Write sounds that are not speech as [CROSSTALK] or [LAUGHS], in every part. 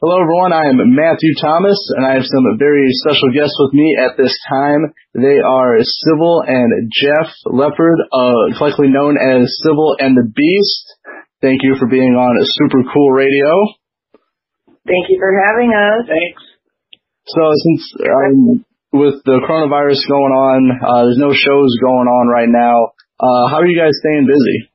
Hello, everyone. I am Matthew Thomas, and I have some very special guests with me at this time. They are Cybil and Jeff Leppard, uh, collectively known as Cybil and the Beast. Thank you for being on Super Cool Radio. Thank you for having us. Thanks. So, since um, with the coronavirus going on, uh, there's no shows going on right now. Uh, how are you guys staying busy?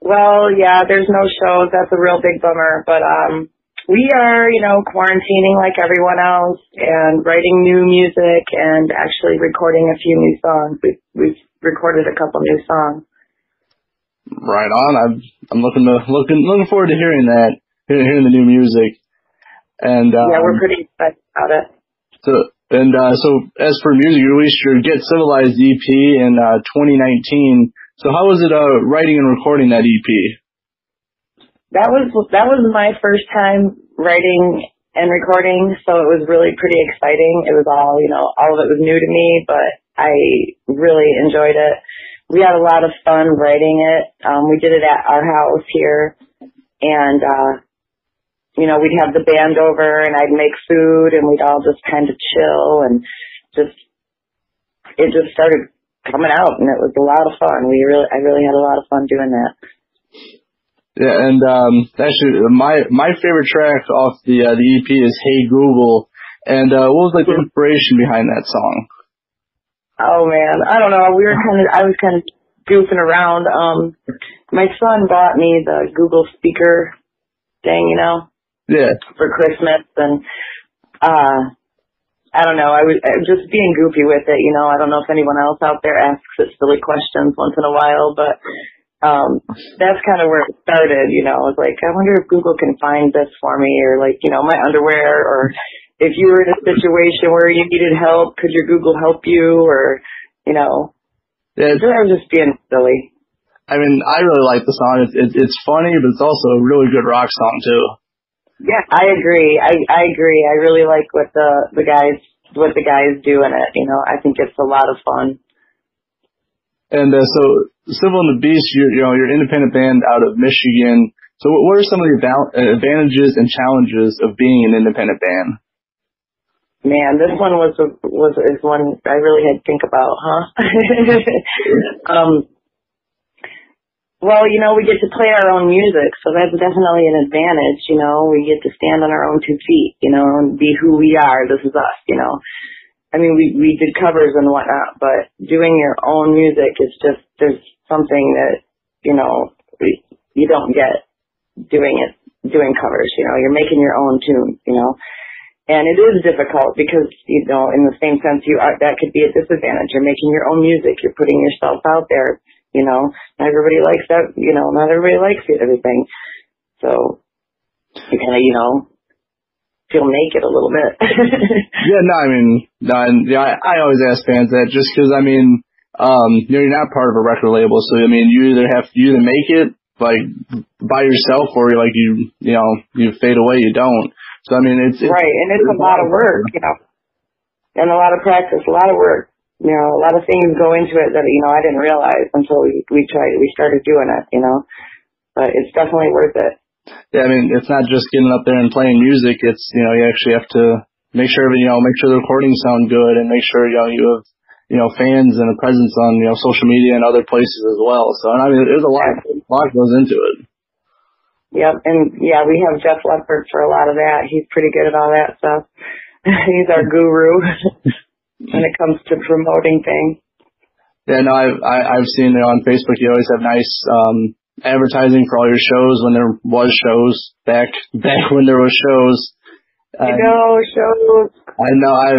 Well, yeah, there's no shows. That's a real big bummer. But um, we are, you know, quarantining like everyone else and writing new music and actually recording a few new songs. We've, we've recorded a couple new songs. Right on. I'm I'm looking to looking looking forward to hearing that, hearing, hearing the new music. And um, yeah, we're pretty excited about it. So and uh, so as for music, you released your Get Cybil-lized EP in uh, 2019. So how was it uh, writing and recording that EP? That was that was my first time writing and recording, so it was really pretty exciting. It was all you know, all of it was new to me, but I really enjoyed it. We had a lot of fun writing it. Um, we did it at our house here, and uh, you know, we'd have the band over, and I'd make food, and we'd all just kind of chill and just. It just started coming out, and it was a lot of fun. We really, I really had a lot of fun doing that. Yeah, and um, actually, my my favorite track off the uh, the EP is "Hey Google," and uh, what was like the inspiration behind that song? Oh man, I don't know. We were kind of, I was kind of goofing around. Um, my son bought me the Google speaker thing, you know, Yeah, for Christmas, and uh, I don't know. I was I was just being goofy with it, you know. I don't know if anyone else out there asks it silly questions once in a while, but um that's kind of where it started, you know. I was like, I wonder if Google can find this for me, or like, you know, my underwear, or if you were in a situation where you needed help, could your Google help you, or you know, yeah. It's, I was just being silly. I mean, I really like the song. It's it's, it's funny, but it's also a really good rock song too. Yeah, I agree. I I agree. I really like what the the guys what the guys do in it. You know, I think it's a lot of fun. And uh, so, Cybil and the Beast, you're you know you're an independent band out of Michigan. So, what, are some of the advantages and challenges of being an independent band? Man, this one was a, was is one I really had to think about, huh? [LAUGHS] um, well, you know, we get to play our own music, so that's definitely an advantage. You know, we get to stand on our own two feet, you know, and be who we are. This is us, you know. I mean, we we did covers and whatnot, but doing your own music is just there's something that you know you don't get doing it doing covers. You know, you're making your own tune. You know, and it is difficult because you know, in the same sense, you are that could be a disadvantage. You're making your own music. You're putting yourself out there you know, not everybody likes that. You know, not everybody likes everything. So you kind of, you know, feel naked a little bit. [LAUGHS] yeah, no, I mean, no, and, yeah, I, I always ask fans that just because I mean, um, you know, you're not part of a record label, so I mean, you either have you either make it like by yourself or like you, you know, you fade away, you don't. So I mean, it's, it's right, and it's, it's a lot of work, you know, and a lot of practice, a lot of work you know, a lot of things go into it that, you know, I didn't realize until we, we tried, we started doing it, you know, but it's definitely worth it. Yeah. I mean, it's not just getting up there and playing music. It's, you know, you actually have to make sure, you know, make sure the recordings sound good and make sure, you know, you have, you know, fans and a presence on, you know, social media and other places as well. So, I mean, there's a lot, a lot goes into it. Yep. And yeah, we have Jeff Leppard for a lot of that. He's pretty good at all that stuff. [LAUGHS] He's our guru. [LAUGHS] when it comes to promoting things. Yeah, no, I've I, I've seen it on Facebook. You always have nice um, advertising for all your shows when there was shows back [LAUGHS] back when there was shows. I know shows. I know I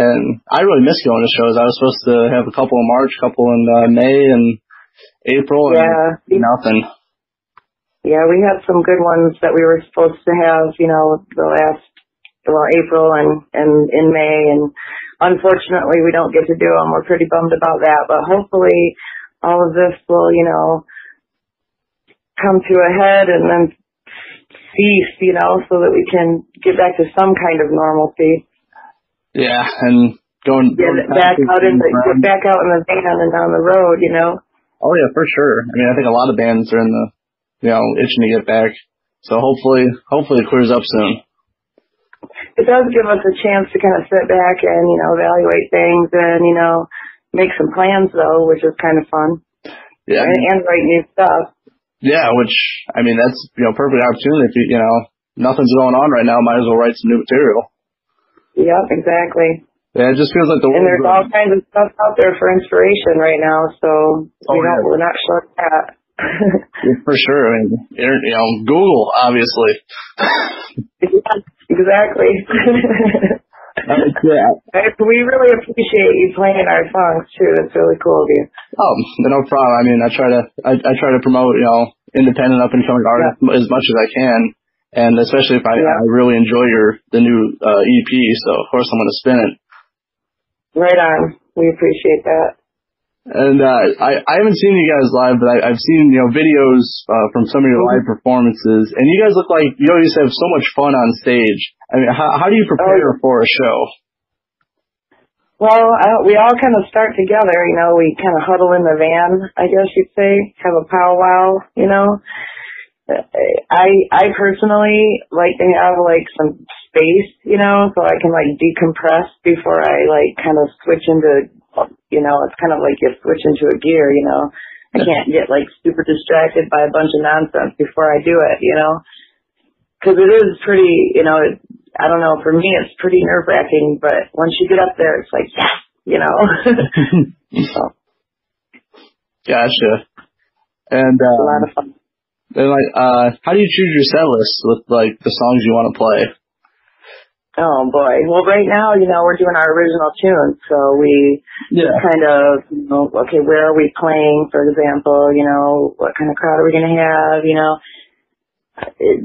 and I really miss going to shows. I was supposed to have a couple in March, couple in uh, May and April, and yeah. nothing. Yeah, we had some good ones that we were supposed to have. You know, the last well April and and in May and unfortunately we don't get to do them. We're pretty bummed about that, but hopefully all of this will, you know, come to a head and then cease, you know, so that we can get back to some kind of normalcy. Yeah, and going, get going back out in the get back out in the van and down the road, you know. Oh yeah, for sure. I mean, I think a lot of bands are in the, you know, itching to get back. So hopefully, hopefully it clears up soon. It does give us a chance to kind of sit back and, you know, evaluate things and, you know, make some plans though, which is kind of fun. Yeah. And, and write new stuff. Yeah, which, I mean, that's, you know, perfect opportunity if you, you know, nothing's going on right now, might as well write some new material. Yep, exactly. Yeah, it just feels like the And there's all kinds of stuff out there for inspiration right now, so oh, we don't, yeah. we're not short that. for sure. I mean, you know, Google, obviously. [LAUGHS] exactly. [LAUGHS] yeah. We really appreciate you playing our songs too. It's really cool of you. Oh, no problem. I mean, I try to I, I try to promote you know independent up and coming artists yeah. as much as I can, and especially if I, yeah. I really enjoy your the new uh, EP. So of course I'm going to spin it. Right on. We appreciate that. And uh, I I haven't seen you guys live, but I, I've seen you know videos uh, from some of your live performances, and you guys look like you always have so much fun on stage. I mean, how how do you prepare for a show? Well, uh, we all kind of start together. You know, we kind of huddle in the van, I guess you'd say, have a powwow. You know, I I personally like to have like some space, you know, so I can like decompress before I like kind of switch into you know, it's kind of like you switch into a gear, you know. I can't get like super distracted by a bunch of nonsense before I do it, you know. Cause it is pretty, you know, it, I don't know, for me it's pretty nerve wracking, but once you get up there, it's like, yes, you know. [LAUGHS] so. Gotcha. And, uh, a lot of fun. And like, uh, how do you choose your set list with like the songs you want to play? Oh boy. Well, right now, you know, we're doing our original tunes, so we yeah. kind of, you know, okay, where are we playing, for example, you know, what kind of crowd are we going to have, you know. It,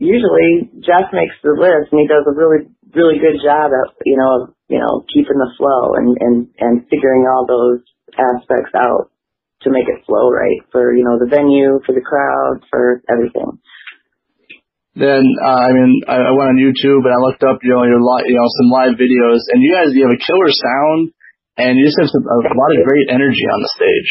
usually, Jeff makes the list, and he does a really, really good job at, you know, you know, keeping the flow and and and figuring all those aspects out to make it flow right for you know the venue, for the crowd, for everything then uh, I mean I, I went on YouTube and I looked up you know your li- you know some live videos and you guys you have a killer sound and you just have some, a lot of great energy on the stage.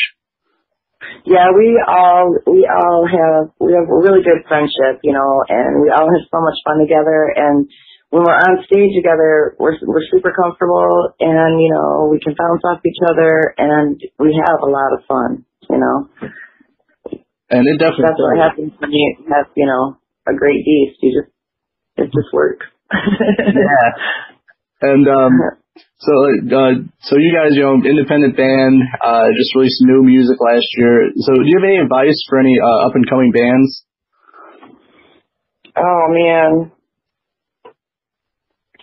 Yeah, we all we all have we have a really good friendship, you know, and we all have so much fun together. And when we're on stage together, we're we're super comfortable, and you know, we can bounce off each other, and we have a lot of fun, you know. And it definitely that's what happens when you have you know a great beast. You just it just works. [LAUGHS] yeah. And um so uh so you guys, you know, independent band, uh just released new music last year. So do you have any advice for any uh, up and coming bands? Oh man.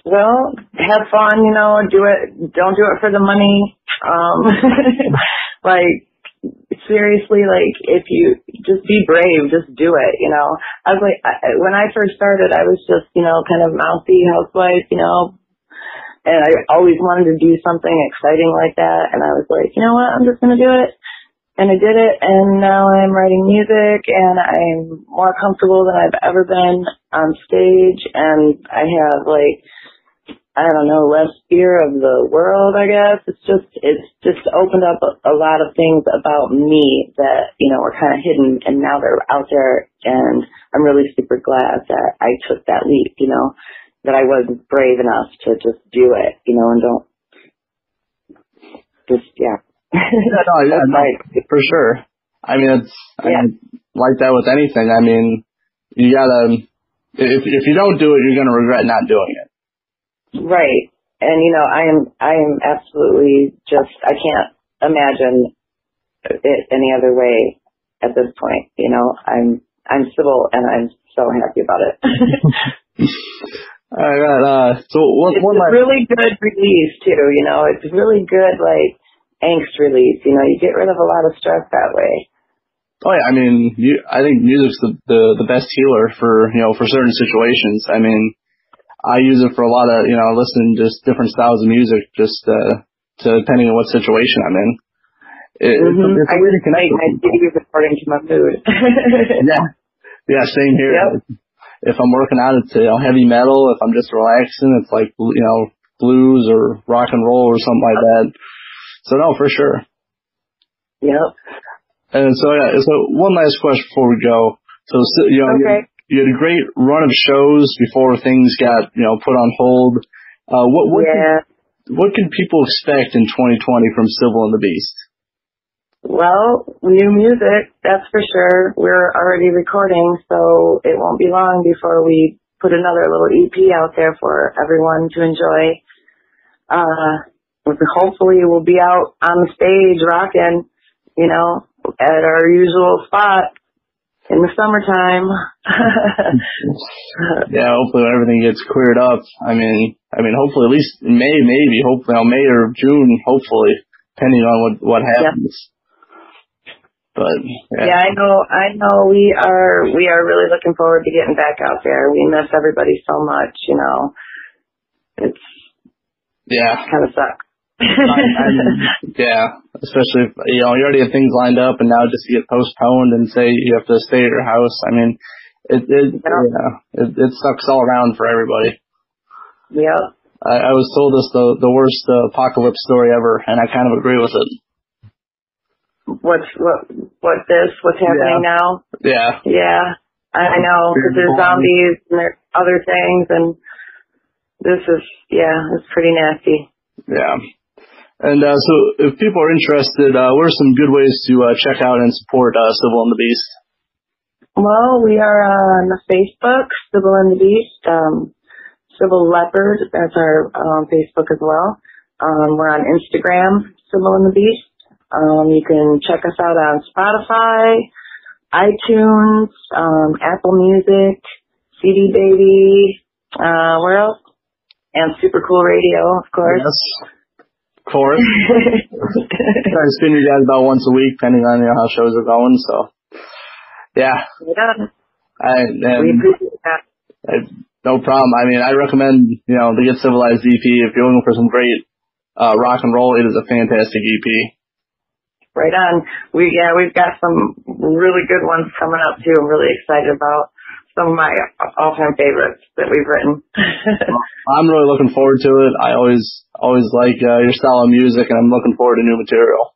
Well, have fun, you know, do it don't do it for the money. Um [LAUGHS] like seriously, like, if you just be brave, just do it, you know. I was like, I, when I first started, I was just, you know, kind of mouthy housewife, you know, and I always wanted to do something exciting like that. And I was like, you know what, I'm just going to do it. And I did it, and now I'm writing music, and I'm more comfortable than I've ever been on stage, and I have, like, I don't know, less fear of the world, I guess. It's just, it's just opened up a, a lot of things about me that, you know, were kind of hidden and now they're out there and I'm really super glad that I took that leap, you know, that I was brave enough to just do it, you know, and don't just, yeah. yeah no, yeah, [LAUGHS] no, for sure. I mean, it's, I yeah. mean, like that with anything. I mean, you gotta, if, if you don't do it, you're gonna regret not doing it. Right. And you know, I am I am absolutely just I can't imagine it any other way at this point. You know, I'm I'm Cybil and I'm so happy about it. [LAUGHS] All right, uh, so one, it's one a really good release too. You know, it's really good like angst release. You know, you get rid of a lot of stress that way. Oh yeah, I mean, you, I think music's the, the the best healer for you know for certain situations. I mean, I use it for a lot of, you know, listening to just different styles of music, just uh, to depending on what situation I'm in. It, mm-hmm. it's, it's a way to connect. my CDs according to my mood. [LAUGHS] yeah, yeah, same here. Yep. If I'm working out, it's you know, heavy metal. If I'm just relaxing, it's like you know blues or rock and roll or something like that. So no, for sure. Yep. And so yeah, so one last question before we go. So you know, okay. You had a great run of shows before things got you know put on hold. Uh, what what yeah. can, what can people expect in 2020 from Cybil and the Beast? Well, new music, that's for sure. We're already recording, so it won't be long before we put another little EP out there for everyone to enjoy. Uh, hopefully we'll be out on the stage rocking, you know, at our usual spot in the summertime. [LAUGHS] yeah, hopefully when everything gets cleared up. I mean, I mean, hopefully at least in May, maybe, hopefully on May or June, hopefully, depending on what what happens. Yeah. But yeah. yeah, I know, I know we are, we are really looking forward to getting back out there. We miss everybody so much, you know. It's yeah, kind of sucks. I, [LAUGHS] I yeah, especially if, you know you already have things lined up, and now just to get postponed and say you have to stay at your house. I mean, it it yeah, yeah it, it sucks all around for everybody. Yeah. I, I was told this the the worst uh, apocalypse story ever, and I kind of agree with it what's what what this what's happening yeah. now. Yeah. Yeah. I know because there's zombies and there's other things and this is yeah it's pretty nasty. Yeah. And uh, so, if people are interested, uh, what are some good ways to uh, check out and support uh, Cybil and the Beast? Well, we are on Facebook, Cybil and the Beast, um, Cybil Leppard. That's our um, Facebook as well. Um, we're on Instagram, Cybil and the Beast. Um, you can check us out on Spotify, iTunes, um, Apple Music, CD Baby, uh, where else? And Super Cool Radio, of course. Yes. Course. [LAUGHS] I spin you guys about once a week, depending on you know, how shows are going. So, yeah. Yeah. I, we appreciate that. I, no problem. I mean, I recommend you know the Get Cybil-lized EP if you're looking for some great uh, rock and roll. It is a fantastic EP. Right on. We yeah, we've got some really good ones coming up too. I'm really excited about some of my all-time favorites that we've written. [LAUGHS] I'm really looking forward to it. I always always like uh, your style of music, and I'm looking forward to new material.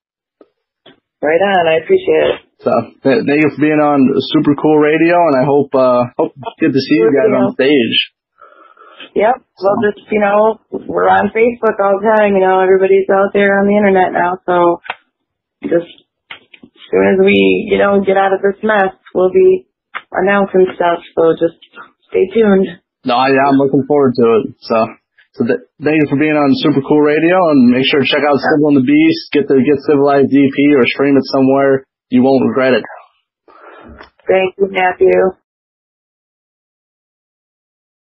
Right on. I appreciate it. So thank you for being on Super Cool Radio, and I hope uh, hope get to see you guys on stage. Yep. Well, just you know, we're on Facebook all the time. You know, everybody's out there on the internet now, so just as soon as we, you know, get out of this mess, we'll be announcing stuff. So just stay tuned. No, yeah, I'm looking forward to it. So, so th- thank you for being on Super Cool Radio, and make sure to check out Cybil and the Beast. Get the Get Cybil-lized EP or stream it somewhere. You won't regret it. Thank you, Matthew.